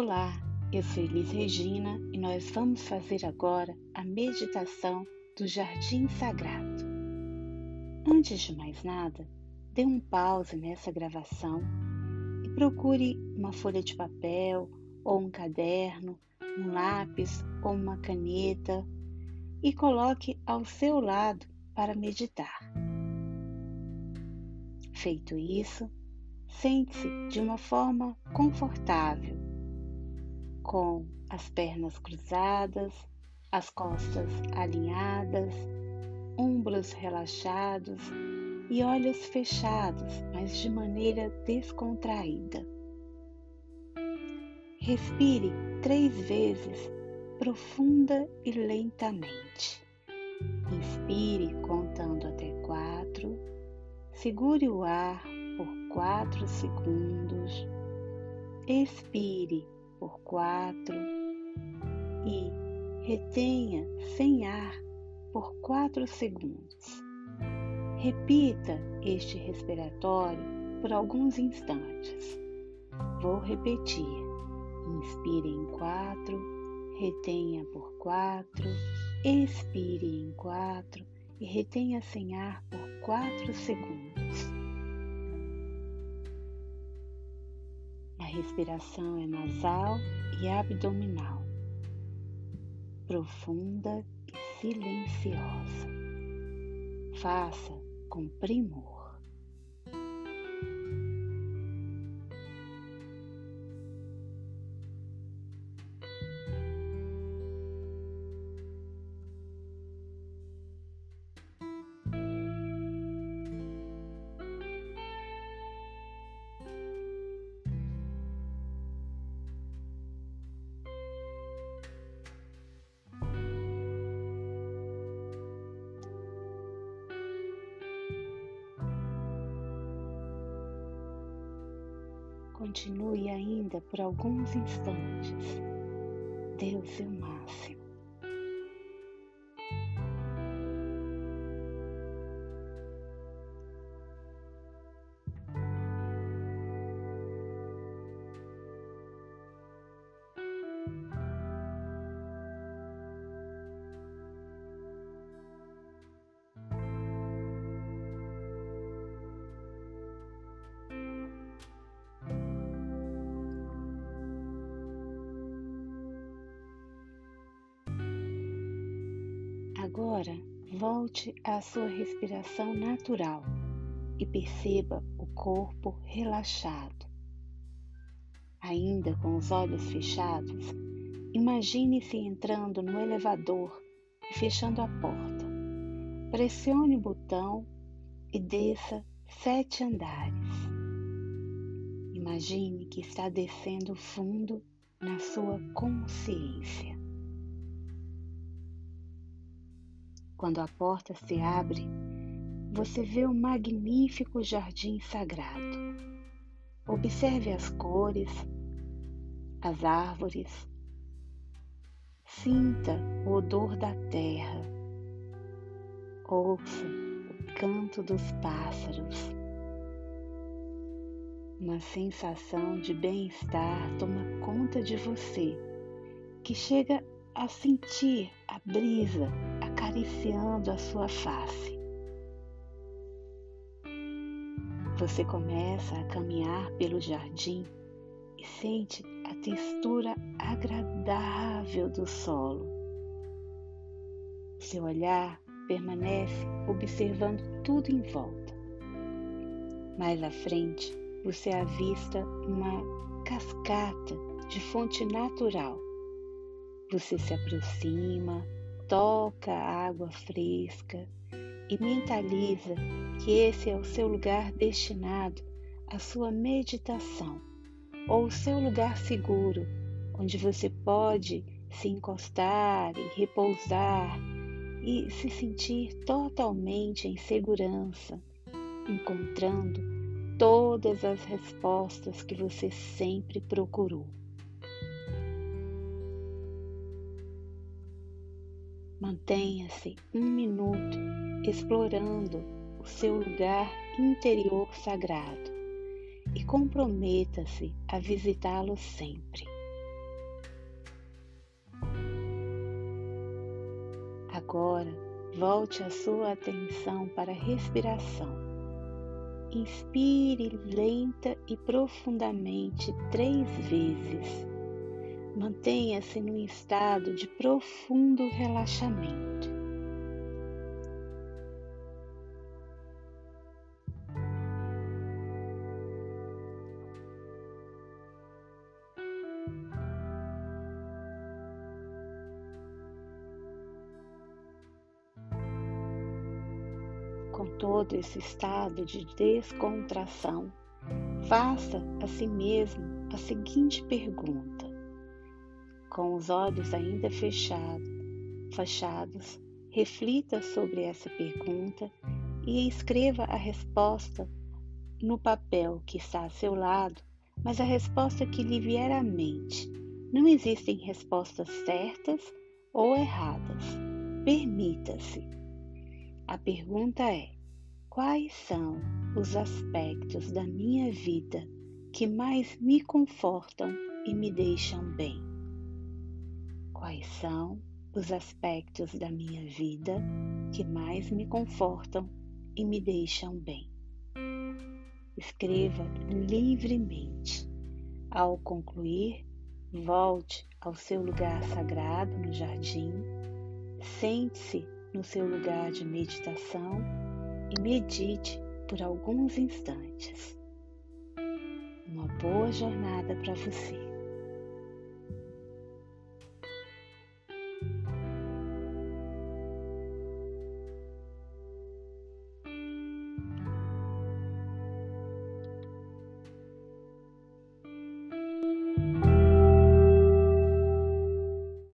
Olá, eu sou Elis Regina e nós vamos fazer agora a meditação do Jardim Sagrado. Antes de mais nada, dê um pause nessa gravação e procure uma folha de papel ou um caderno, um lápis ou uma caneta e coloque ao seu lado para meditar. Feito isso, sente-se de uma forma confortável, com as pernas cruzadas, as costas alinhadas, ombros relaxados e olhos fechados, mas de maneira descontraída. Respire três vezes, profunda e lentamente. Inspire contando até quatro, segure o ar por quatro segundos, expire por quatro e retenha sem ar por quatro segundos. Repita este respiratório por alguns instantes. Vou repetir. Inspire em quatro, retenha por quatro, expire em quatro e retenha sem ar por quatro segundos. Respiração é nasal e abdominal, profunda e silenciosa. Faça com primor. Continue ainda por alguns instantes. Dê o seu máximo. Agora volte à sua respiração natural e perceba o corpo relaxado. Ainda com os olhos fechados, imagine-se entrando no elevador e fechando a porta. Pressione o botão e desça sete andares. Imagine que está descendo fundo na sua consciência. Quando a porta se abre, você vê um magnífico jardim sagrado. Observe as cores, as árvores, sinta o odor da terra, ouça o canto dos pássaros. Uma sensação de bem-estar toma conta de você, que chega a sentir a brisa acariciando a sua face. Você começa a caminhar pelo jardim e sente a textura agradável do solo. Seu olhar permanece observando tudo em volta. Mais à frente, você avista uma cascata de fonte natural. Você se aproxima, toca a água fresca e mentaliza que esse é o seu lugar destinado à sua meditação ou o seu lugar seguro, onde você pode se encostar e repousar e se sentir totalmente em segurança, encontrando todas as respostas que você sempre procurou. Mantenha-se um minuto explorando o seu lugar interior sagrado e comprometa-se a visitá-lo sempre. Agora, volte a sua atenção para a respiração. Inspire lenta e profundamente três vezes Mantenha-se no estado de profundo relaxamento. com todo esse estado de descontração, faça a si mesmo a seguinte pergunta. Com os olhos ainda fechados, fechados, reflita sobre essa pergunta e escreva a resposta no papel que está a seu lado, mas a resposta que lhe vier à mente. Não existem respostas certas ou erradas. Permita-se. A pergunta é: quais são os aspectos da minha vida que mais me confortam e me deixam bem? Quais são os aspectos da minha vida que mais me confortam e me deixam bem? Escreva livremente. Ao concluir, volte ao seu lugar sagrado no jardim, sente-se no seu lugar de meditação e medite por alguns instantes. Uma boa jornada para você.